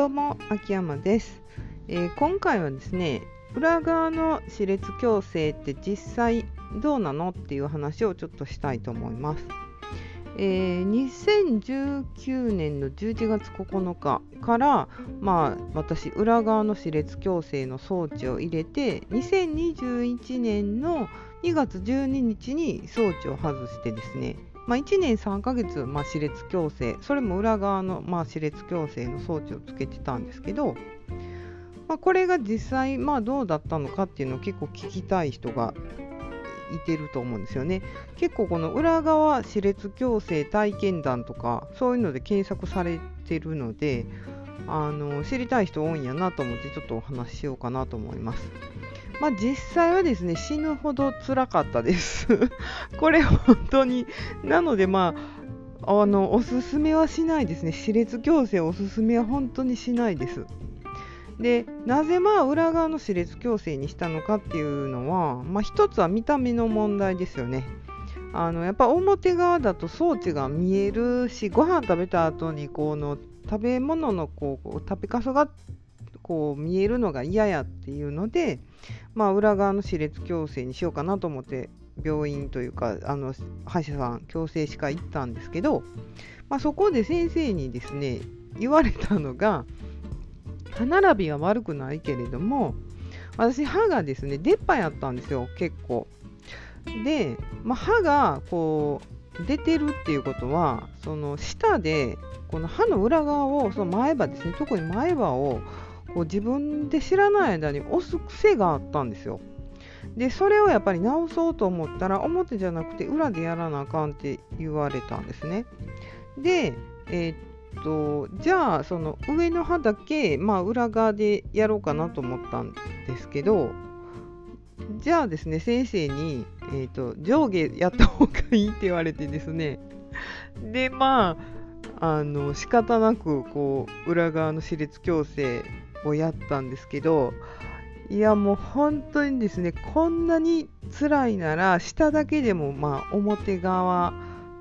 どうも秋山です、えー今回はですね裏側の歯列矯正って実際どうなのっていう話をちょっとしたいと思います、えー2019年の11月9日からまあ私裏側の歯列矯正の装置を入れて2021年の2月12日に装置を外してですねまあ、1年3ヶ月、まあ、歯列矯正それも裏側の、まあ、歯列矯正の装置をつけてたんですけど、まあ、これが実際、まあ、どうだったのかっていうのを結構聞きたい人がいてると思うんですよね結構この裏側歯列矯正体験談とかそういうので検索されてるのであの知りたい人多いんやなと思ってちょっとお話ししようかなと思います。まあ、実際はですね死ぬほど辛かったです。これ本当になのでまああのおすすめはしないですね歯列矯正おすすめは本当にしないです。でなぜまあ裏側の歯列矯正にしたのかっていうのは、まあ、一つは見た目の問題ですよね。あのやっぱ表側だと装置が見えるしご飯食べた後にこの食べ物のこう食べかすがこう見えるのが嫌やっていうので、まあ、裏側の歯列矯正にしようかなと思って病院というかあの歯医者さん矯正歯科行ったんですけど、まあ、そこで先生にですね言われたのが歯並びは悪くないけれども私歯がですね出っ歯やったんですよ結構。で、まあ、歯がこう出てるっていうことはその舌でこの歯の裏側をその前歯ですね特に前歯をこう自分で知らない間に押す癖があったんですよ。でそれをやっぱり直そうと思ったら表じゃなくて裏でやらなあかんって言われたんですね。で、えーっとじゃあその上の歯だけ、まあ、裏側でやろうかなと思ったんですけどじゃあですね先生に、えーっと上下やった方がいいって言われてですねでまああの仕方なくこう裏側の歯列矯正をやったんですけどいやもう本当にですねこんなに辛いなら下だけでもまあ表側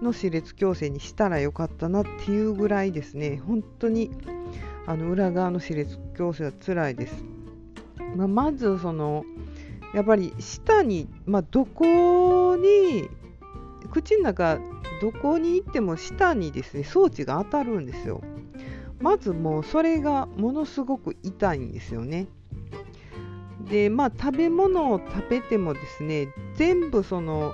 の歯列矯正にしたらよかったなっていうぐらいですね。本当にあの裏側の歯列矯正は辛いです、まあ、まずそのやっぱり下に、まあ、どこに口の中どこに行っても下にですね装置が当たるんですよ。まずもうそれがものすごく痛いんですよね。でまあ食べ物を食べてもですね全部その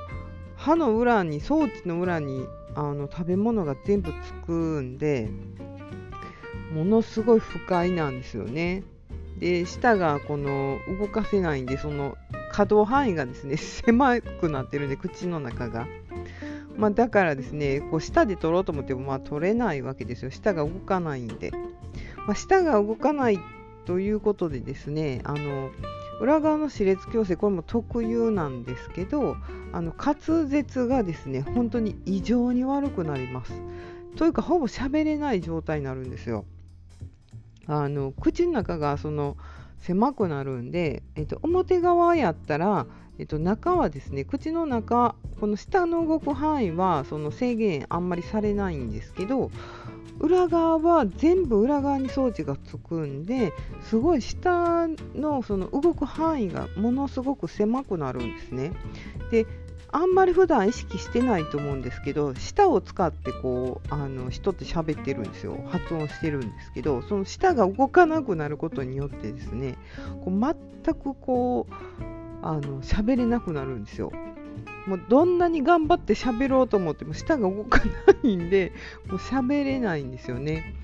歯の裏に装置の裏にあの食べ物が全部つくんでものすごい不快なんですよね。で舌がこの動かせないんでその可動範囲がですね 狭くなってるんで口の中が。まあ、だからですね、こう舌で取ろうと思ってもまあ取れないわけですよ。舌が動かないんで。まあ、舌が動かないということでですね、あの裏側の歯列矯正、これも特有なんですけど、あの滑舌がですね、本当に異常に悪くなります。というか、ほぼ喋れない状態になるんですよ。あの口の中がその狭くなるんで、えっと、表側やったら、えっと、中はですね口の中この下の動く範囲はその制限あんまりされないんですけど裏側は全部裏側に装置がつくんですごい下のその動く範囲がものすごく狭くなるんですね。であんまり普段意識してないと思うんですけど舌を使ってこうあの人って喋ってるんですよ発音してるんですけどその舌が動かなくなることによってですねこう全くこうあの喋れなくなるんですよ。もうどんなに頑張って喋ろうと思っても舌が動かないんでもう喋れないんですよね。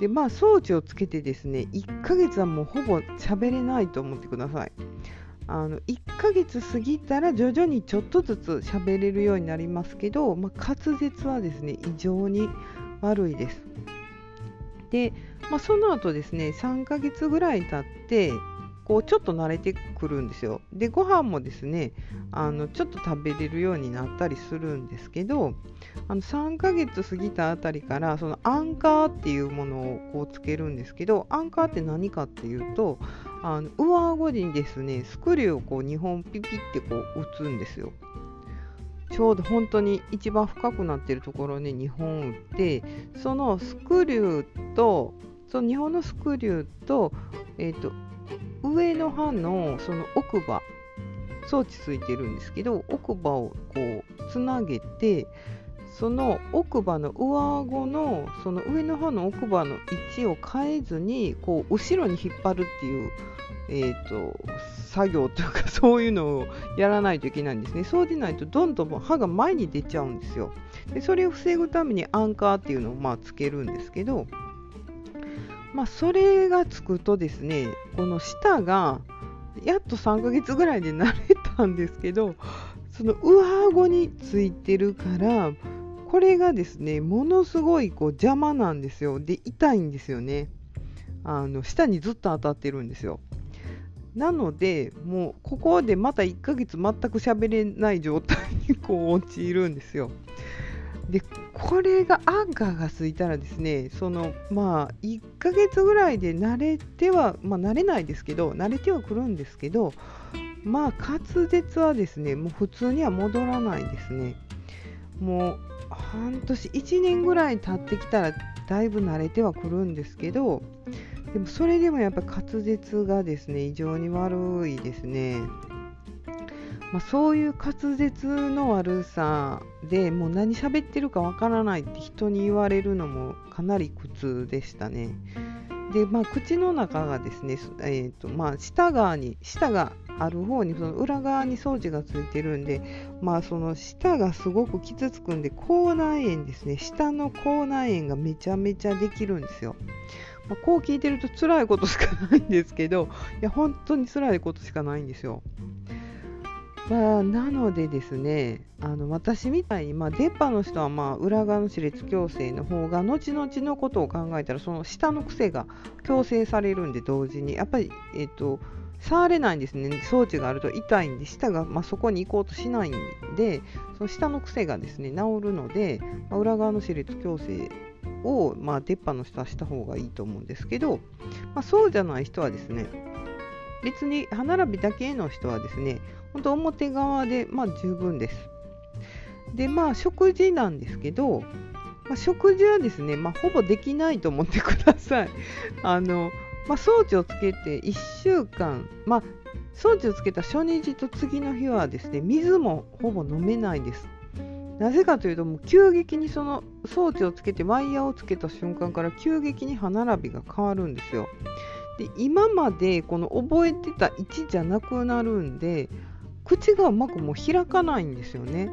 でまあ装置をつけてですね1ヶ月はもうほぼ喋れないと思ってください。あの1ヶ月過ぎたら徐々にちょっとずつ喋れるようになりますけど、まあ、滑舌はですね異常に悪いです。で、まあ、その後ですね3ヶ月ぐらい経ってこうちょっと慣れてくるんですよ。でご飯もですねあのちょっと食べれるようになったりするんですけどあの3ヶ月過ぎたあたりからそのアンカーっていうものをこうつけるんですけどアンカーって何かっていうとあの上顎にですねスクリューをこう2本ピピってこう打つんですよ。ちょうど本当に一番深くなってるところに2本打ってそのスクリューとその日本のスクリューと,、えーと、上の歯のその奥歯装置ついてるんですけど奥歯をこうつなげてその奥歯の上顎のその上の歯の奥歯の位置を変えずにこう後ろに引っ張るっていう、えーと、作業というか そういうのをやらないといけないんですね。そうでないとどんどん歯が前に出ちゃうんですよ。でそれを防ぐためにアンカーっていうのをまあつけるんですけどまあそれがつくとですねこの舌がやっと3ヶ月ぐらいで慣れたんですけどその上顎についてるからこれがですねものすごいこう邪魔なんですよ。で痛いんですよね。あの下にずっと当たってるんですよ。なのでもうここでまた1ヶ月全く喋れない状態にこう陥るんですよ。でこれがアンカーがついたらですねそのまあ1ヶ月ぐらいで慣れてはまあ慣れないですけど慣れてはくるんですけどまあ滑舌はですねもう普通には戻らないですね。もう半年1年ぐらい経ってきたらだいぶ慣れてはくるんですけどでもそれでもやっぱ滑舌がですね異常に悪いですね、まあ、そういう滑舌の悪さでもう何喋ってるかわからないって人に言われるのもかなり苦痛でしたねでまあ口の中がですね、えーとまあ、下側に舌がある方にその裏側に装置がついてるんで、まあ、その舌がすごく傷つくんで口内炎ですね下の口内炎がめちゃめちゃできるんですよ。まあ、こう聞いてると辛いことしかないんですけどいや本当に辛いことしかないんですよ。まあ、なのでですねあの私みたいに、まあ、出っ歯の人は、まあ、裏側の歯列矯正の方が後々のことを考えたらその下の癖が矯正されるんで同時に。やっぱり、えっ、と触れないんですね。装置があると痛いんで舌が、まあ、そこに行こうとしないんでその下の癖がですね治るので、まあ、裏側の歯列矯正を、まあ、出っ歯の人はした方がいいと思うんですけど、まあ、そうじゃない人はですね別に歯並びだけの人はですね本当表側で、まあ、十分ですでまあ食事なんですけど、まあ、食事はですね、まあ、ほぼできないと思ってください あのまあ、装置をつけて1週間、まあ、装置をつけた初日と次の日はですね水もほぼ飲めないです。なぜかというともう急激にその装置をつけてワイヤーをつけた瞬間から急激に歯並びが変わるんですよ。で今までこの覚えてた位置じゃなくなるんで口がうまくもう開かないんですよね。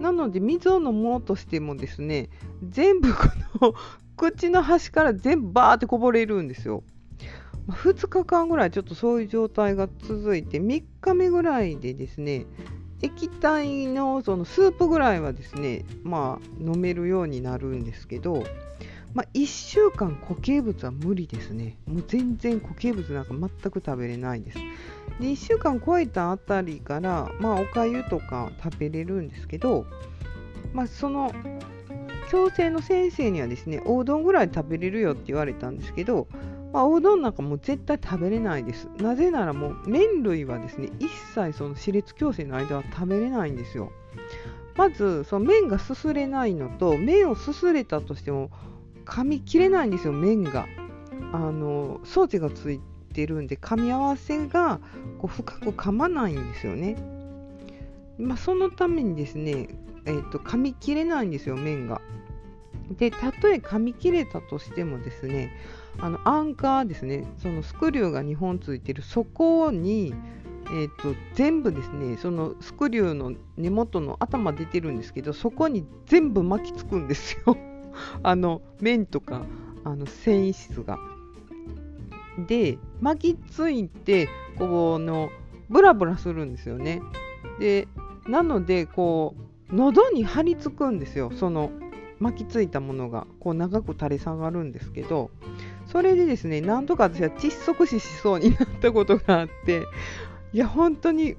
なので水を飲もうとしてもですね全部この口の端から全部バーってこぼれるんですよ。2日間ぐらいちょっとそういう状態が続いて3日目ぐらいでですね液体のそのスープぐらいはですねまあ飲めるようになるんですけど、まあ、1週間固形物は無理ですねもう全然固形物なんか全く食べれないですで1週間超えたあたりからまあおかゆとか食べれるんですけどまあその矯正の先生にはですねおうどんぐらい食べれるよって言われたんですけどまあ、おうどんなんかもう絶対食べれないです。なぜならもう麺類はですね、一切その歯列矯正の間は食べれないんですよ。まず、その麺がすすれないのと、麺をすすれたとしても噛み切れないんですよ、麺が。あの装置がついてるんで、噛み合わせがこう深く噛まないんですよね。まあ、そのためにですね、えーと噛み切れないんですよ、麺が。で、たとえ噛み切れたとしてもですね、あのアンカーですねそのスクリューが2本ついてるそこに、えーと、全部ですねそのスクリューの根元の頭出てるんですけどそこに全部巻きつくんですよあの面とかあの繊維質が。で巻きついてこのブラブラするんですよね。でなのでこう喉に張り付くんですよその巻きついたものがこう長く垂れ下がるんですけどそれでですね、なんとか私は窒息死しそうになったことがあって、いや、本当に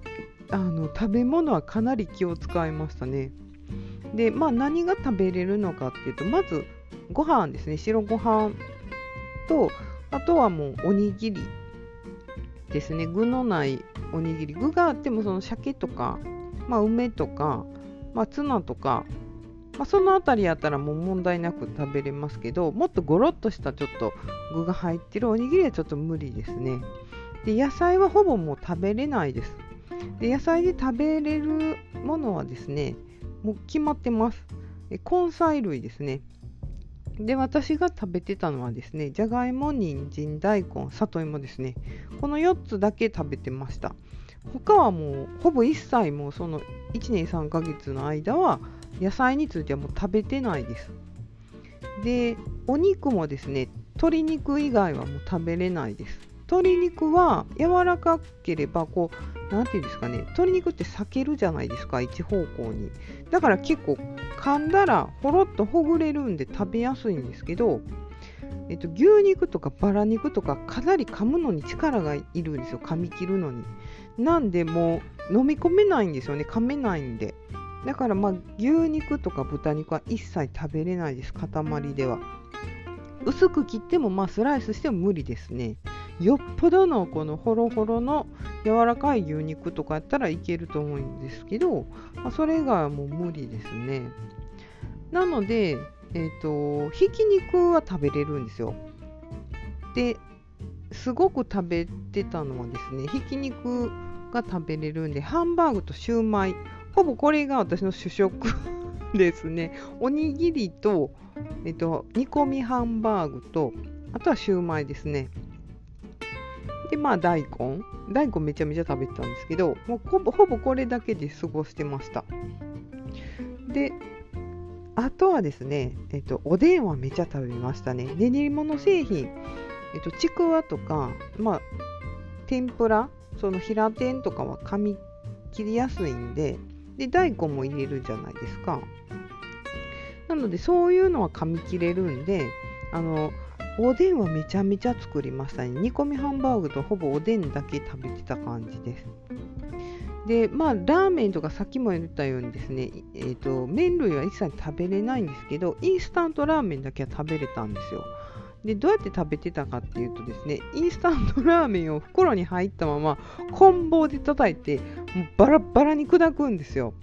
あの食べ物はかなり気を使いましたね。で、まあ何が食べれるのかっていうと、まずご飯ですね、白ご飯と、あとはもうおにぎりですね、具のないおにぎり。具があってもその鮭とか、まあ、梅とか、まあ、ツナとか、まあ、その辺りやったらもう問題なく食べれますけどもっとゴロッとしたちょっと具が入ってるおにぎりはちょっと無理ですね。で野菜はほぼもう食べれないです。で野菜で食べれるものはですねもう決まってます。根菜類ですね。で私が食べてたのはですねじゃがいも人参大根里芋ですね。この4つだけ食べてました。他はもうほぼ一切もうその1年3ヶ月の間は野菜についてはもう食べてないです。でお肉もですね鶏肉以外はもう食べれないです。鶏肉は柔らかければこう何て言うんですかね鶏肉って裂けるじゃないですか一方向に。だから結構噛んだらほろっとほぐれるんで食べやすいんですけど、えっと、牛肉とかバラ肉とかかなり噛むのに力がいるんですよ噛み切るのに。なんでもう飲み込めないんですよね噛めないんで。だからまあ牛肉とか豚肉は一切食べれないです塊では。薄く切ってもまあスライスしても無理ですね。よっぽどのこのホロホロの柔らかい牛肉とかやったらいけると思うんですけど、まあ、それがもう無理ですね。なので、えーと、ひき肉は食べれるんですよ。ですごく食べてたのはですねひき肉が食べれるんでハンバーグとシューマイほぼこれが私の主食ですね おにぎりと,、えっと煮込みハンバーグとあとはシューマイですねで、まあ、大根。大根めちゃめちゃ食べてたんですけど、もうほぼほぼこれだけで過ごしてました。で、あとはですね、えっと、おでんはめちゃ食べましたね。練り物製品、えっと、ちくわとか、まあ、天ぷら、その平天とかは噛み切りやすいんで、で、大根も入れるじゃないですか。なので、そういうのは噛み切れるんで、あの、おでんはめちゃめちゃ作りましたね。煮込みハンバーグとほぼおでんだけ食べてた感じです。でまあラーメンとかさっきも言ったようにですね、えーと、麺類は一切食べれないんですけどインスタントラーメンだけは食べれたんですよ。でどうやって食べてたかっていうとですねインスタントラーメンを袋に入ったまま棍棒で叩いてもうバラバラに砕くんですよ。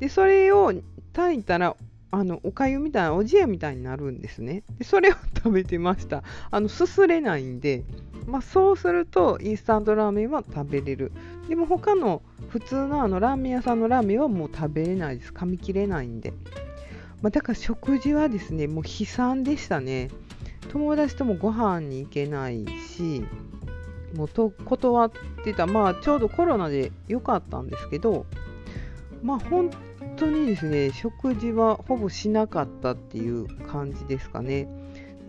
でそれを炊いたらあのおかゆみたいなおじやみたいになるんですね。でそれを食べてました。あのすすれないんで、まあ、そうするとインスタントラーメンは食べれる。でも他の普通のあのラーメン屋さんのラーメンはもう食べれないです。噛み切れないんで、まあ、だから食事はですねもう悲惨でしたね。友達ともご飯に行けないしもうと断ってた。まあちょうどコロナで良かったんですけどまあ本当にですね食事はほぼしなかったっていう感じですかね。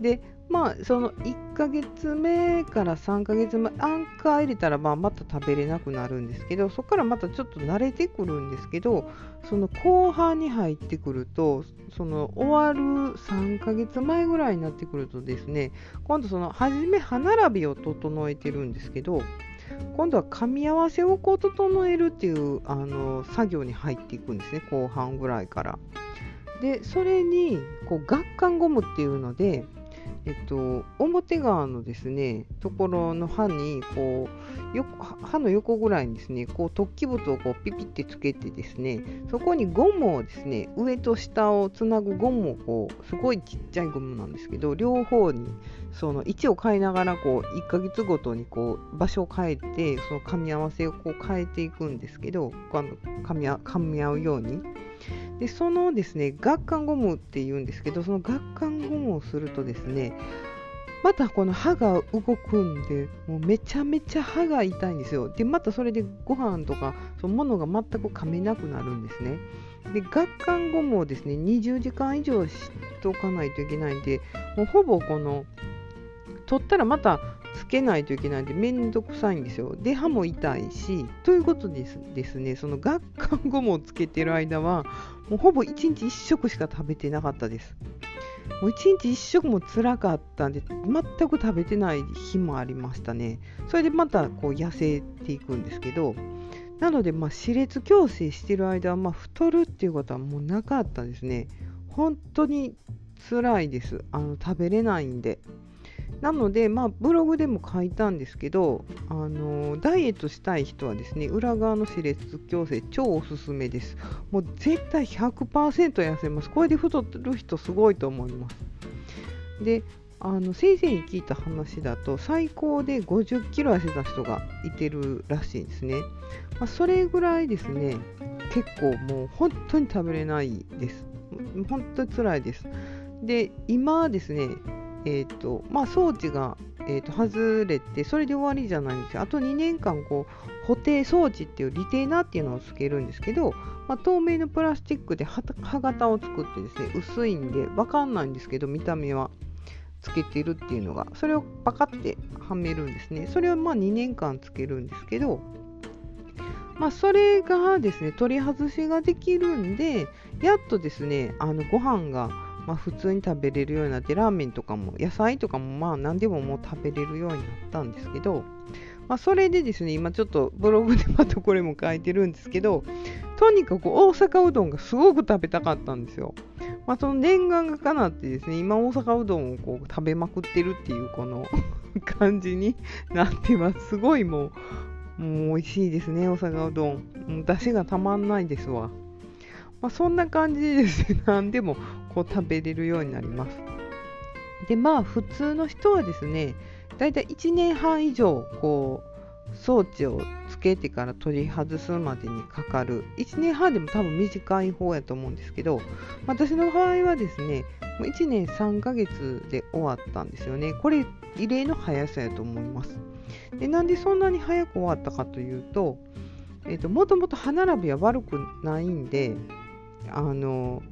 でまあその1ヶ月目から3ヶ月目アンカー入れたらまあまた食べれなくなるんですけどそこからまたちょっと慣れてくるんですけどその後半に入ってくるとその終わる3ヶ月前ぐらいになってくるとですね今度その初め歯並びを整えてるんですけど今度は噛み合わせをこう整えるっていうあの作業に入っていくんですね後半ぐらいから。でそれにこう顎関ゴムっていうのでえっと、表側のですねところの歯にこうよ歯の横ぐらいにですねこう突起物をこうピピってつけてですねそこにゴムをですね上と下をつなぐゴムをこうすごいちっちゃいゴムなんですけど両方にその位置を変えながらこう1ヶ月ごとにこう場所を変えてその噛み合わせをこう変えていくんですけど噛み噛み合うように。でそのですね顎関ゴムっていうんですけどその顎関ゴムをするとですねまたこの歯が動くんでもうめちゃめちゃ歯が痛いんですよ。でまたそれでご飯とかそのものが全く噛めなくなるんですね。で顎関ゴムをですね20時間以上しておかないといけないんでもうほぼこの取ったらまたつけないといけないんでめんどくさいんですよ。で歯も痛いしということですですねその学館ゴムをつけてる間はもうほぼ1日1食しか食べてなかったです。もう1日1食も辛かったんで全く食べてない日もありましたね。それでまたこう痩せていくんですけどなのでまあ歯列矯正してる間はまあ太るっていうことはもうなかったですね。本当に辛いですあの食べれないんで。なので、まあ、ブログでも書いたんですけど、あのダイエットしたい人はですね裏側の歯列矯正超おすすめです。もう絶対100%痩せます。これで太ってる人すごいと思います。であの先生に聞いた話だと最高で50キロ痩せた人がいてるらしいんですね、まあ、それぐらいですね結構もう本当に食べれないです。本当に辛いです。で今ですねえーとまあ、装置が、えーと、外れてそれで終わりじゃないんですよ。あと2年間こう補定装置っていうリテーナーっていうのをつけるんですけど、まあ、透明のプラスチックで歯型を作ってですね薄いんで分かんないんですけど見た目はつけてるっていうのがそれをパカってはめるんですね。それをまあ2年間つけるんですけどまあ、それがですね取り外しができるんでやっとですねあのご飯がまあ、普通に食べれるようになってラーメンとかも野菜とかもまあ何でももう食べれるようになったんですけど、まあ、それでですね今ちょっとブログでまたこれも書いてるんですけどとにかく大阪うどんがすごく食べたかったんですよ。まあ、その念願がかなってですね今大阪うどんをこう食べまくってるっていうこの 感じに なってますすごいもうもう美味しいですね大阪うどんもう出汁がたまんないですわ。まあ、そんな感じでですね何でもこう食べれるようになります。でまあ普通の人はですねだいたい1年半以上こう装置をつけてから取り外すまでにかかる。1年半でも多分短い方やと思うんですけど私の場合はですね1年3ヶ月で終わったんですよね。これ異例の速さやと思います。でなんでそんなに早く終わったかというと,、えーと、もともと歯並びは悪くないんであの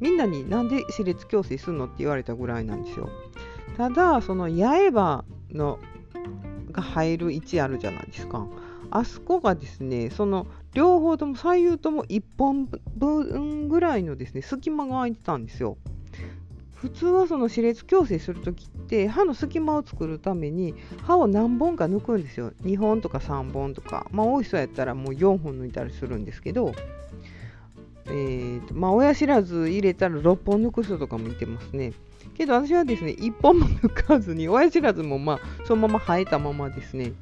みんなになんで歯列矯正するのって言われたぐらいなんですよ。ただ、その八重歯のが入る位置あるじゃないですか。あそこがですね、その両方とも左右とも1本分ぐらいのですね、隙間が空いてたんですよ。普通はその歯列矯正するときって歯の隙間を作るために歯を何本か抜くんですよ。2本とか3本とか、まあ多い人やったらもう4本抜いたりするんですけど、えーとまあ、親知らず入れたら6本抜く人とかもいてますね。けど私はですね、1本も抜かずに、親知らずもまあそのまま生えたままですね、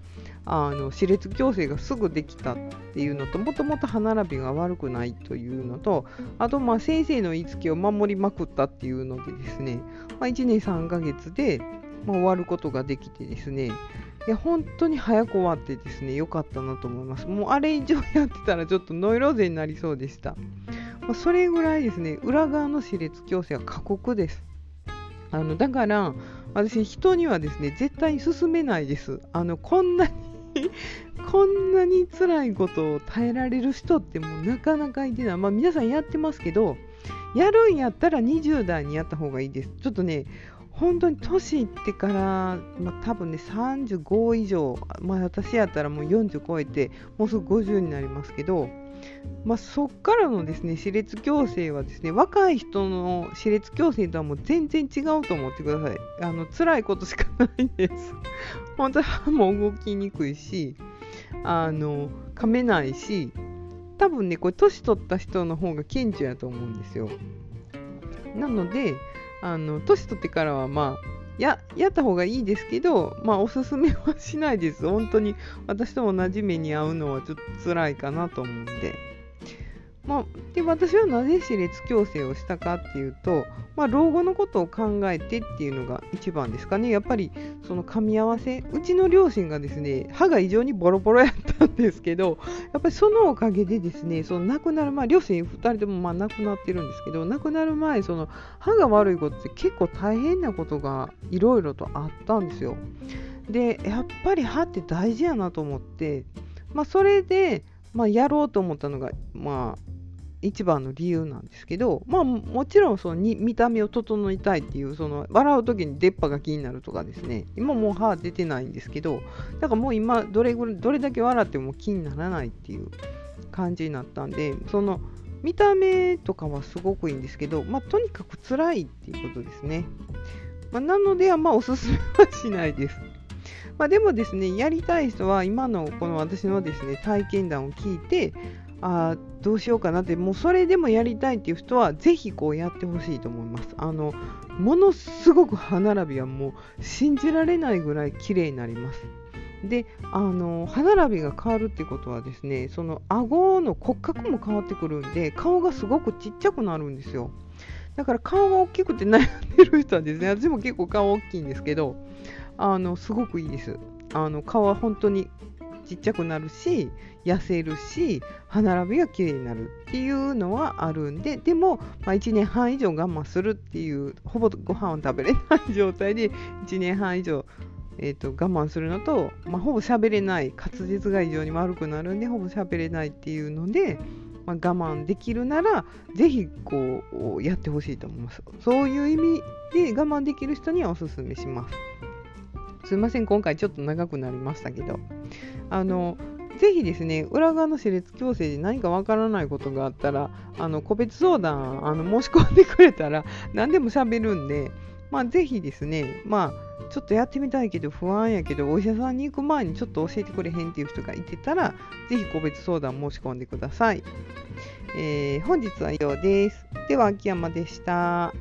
あの歯列矯正がすぐできたっていうのと、もともと歯並びが悪くないというのと、あとまあ先生の言いつけを守りまくったっていうのでですね、まあ、1年3ヶ月で、まあ、終わることができてですね、いや本当に早く終わってですね、良かったなと思います。もうあれ以上やってたらちょっとノイローゼになりそうでした。ま、それぐらいですね、裏側の歯列矯正は過酷です。あのだから、私、人にはですね、絶対に勧めないです。あのこんなに こんなに辛いことを耐えられる人ってもうなかなかいてない。まあ皆さんやってますけど、やるんやったら20代にやった方がいいです。ちょっとね、本当に年いってから、まあ、多分ね35以上、まあ、私やったらもう40超えてもうすぐ50になりますけどまあ、そっからのですね、歯列矯正はですね、若い人の歯列矯正とはもう全然違うと思ってください。あの辛いことしかないです。本当に歯も動きにくいし、あの噛めないし、多分ね、これ年取った人の方が顕著やと思うんですよ。なので、あの年取ってからはまあややった方がいいですけど、まあ、おすすめはしないです。本当に私と同じ目に遭うのはちょっと辛いかなと思うんで。まあ、で私はなぜ歯列矯正をしたかっていうと、まあ、老後のことを考えてっていうのが一番ですかね。やっぱりその噛み合わせうちの両親がですね歯が異常にボロボロやったんですけどやっぱりそのおかげでですねその亡くなる前両親2人ともまあ亡くなってるんですけど亡くなる前その歯が悪いことって結構大変なことがいろいろとあったんですよ。でやっぱり歯って大事やなと思ってまあそれでまあ、やろうと思ったのが、まあ、一番の理由なんですけど、まあ、もちろんその見た目を整えたいっていうその笑う時に出っ歯が気になるとかですね。今もう歯出てないんですけどだからもう今どれぐらいどれだけ笑っても気にならないっていう感じになったんでその見た目とかはすごくいいんですけど、まあ、とにかく辛いっていうことですね、まあ、なのであんまおすすめはしないです。まあ、でもですね、やりたい人は今のこの私のですね、体験談を聞いて、あどうしようかなってもうそれでもやりたいっていう人はぜひこうやってほしいと思います。あのものすごく歯並びはもう信じられないぐらい綺麗になります。であの歯並びが変わるってことはですねその顎の骨格も変わってくるんで顔がすごくちっちゃくなるんですよ。だから顔が大きくて悩んでる人はですね私も結構顔大きいんですけどあのすごくいいです。あの顔は本当にちっちゃくなるし痩せるし歯並びが綺麗になるっていうのはあるんででも、まあ、1年半以上我慢するっていうほぼご飯を食べれない 状態で1年半以上、えーと、我慢するのと、まあ、ほぼ喋れない滑舌が異常に悪くなるんでほぼ喋れないっていうので、まあ、我慢できるならぜひこうやってほしいと思います。そういう意味で我慢できる人にはおすすめします。すいません今回ちょっと長くなりましたけど。あのぜひですね、裏側の歯列矯正で何かわからないことがあったら、あの個別相談あの申し込んでくれたら何でも喋るんで、まあ、ぜひですね、まあ、ちょっとやってみたいけど不安やけど、お医者さんに行く前にちょっと教えてくれへんっていう人がいてたら、ぜひ個別相談申し込んでください。えー、本日は以上です。では、秋山でした。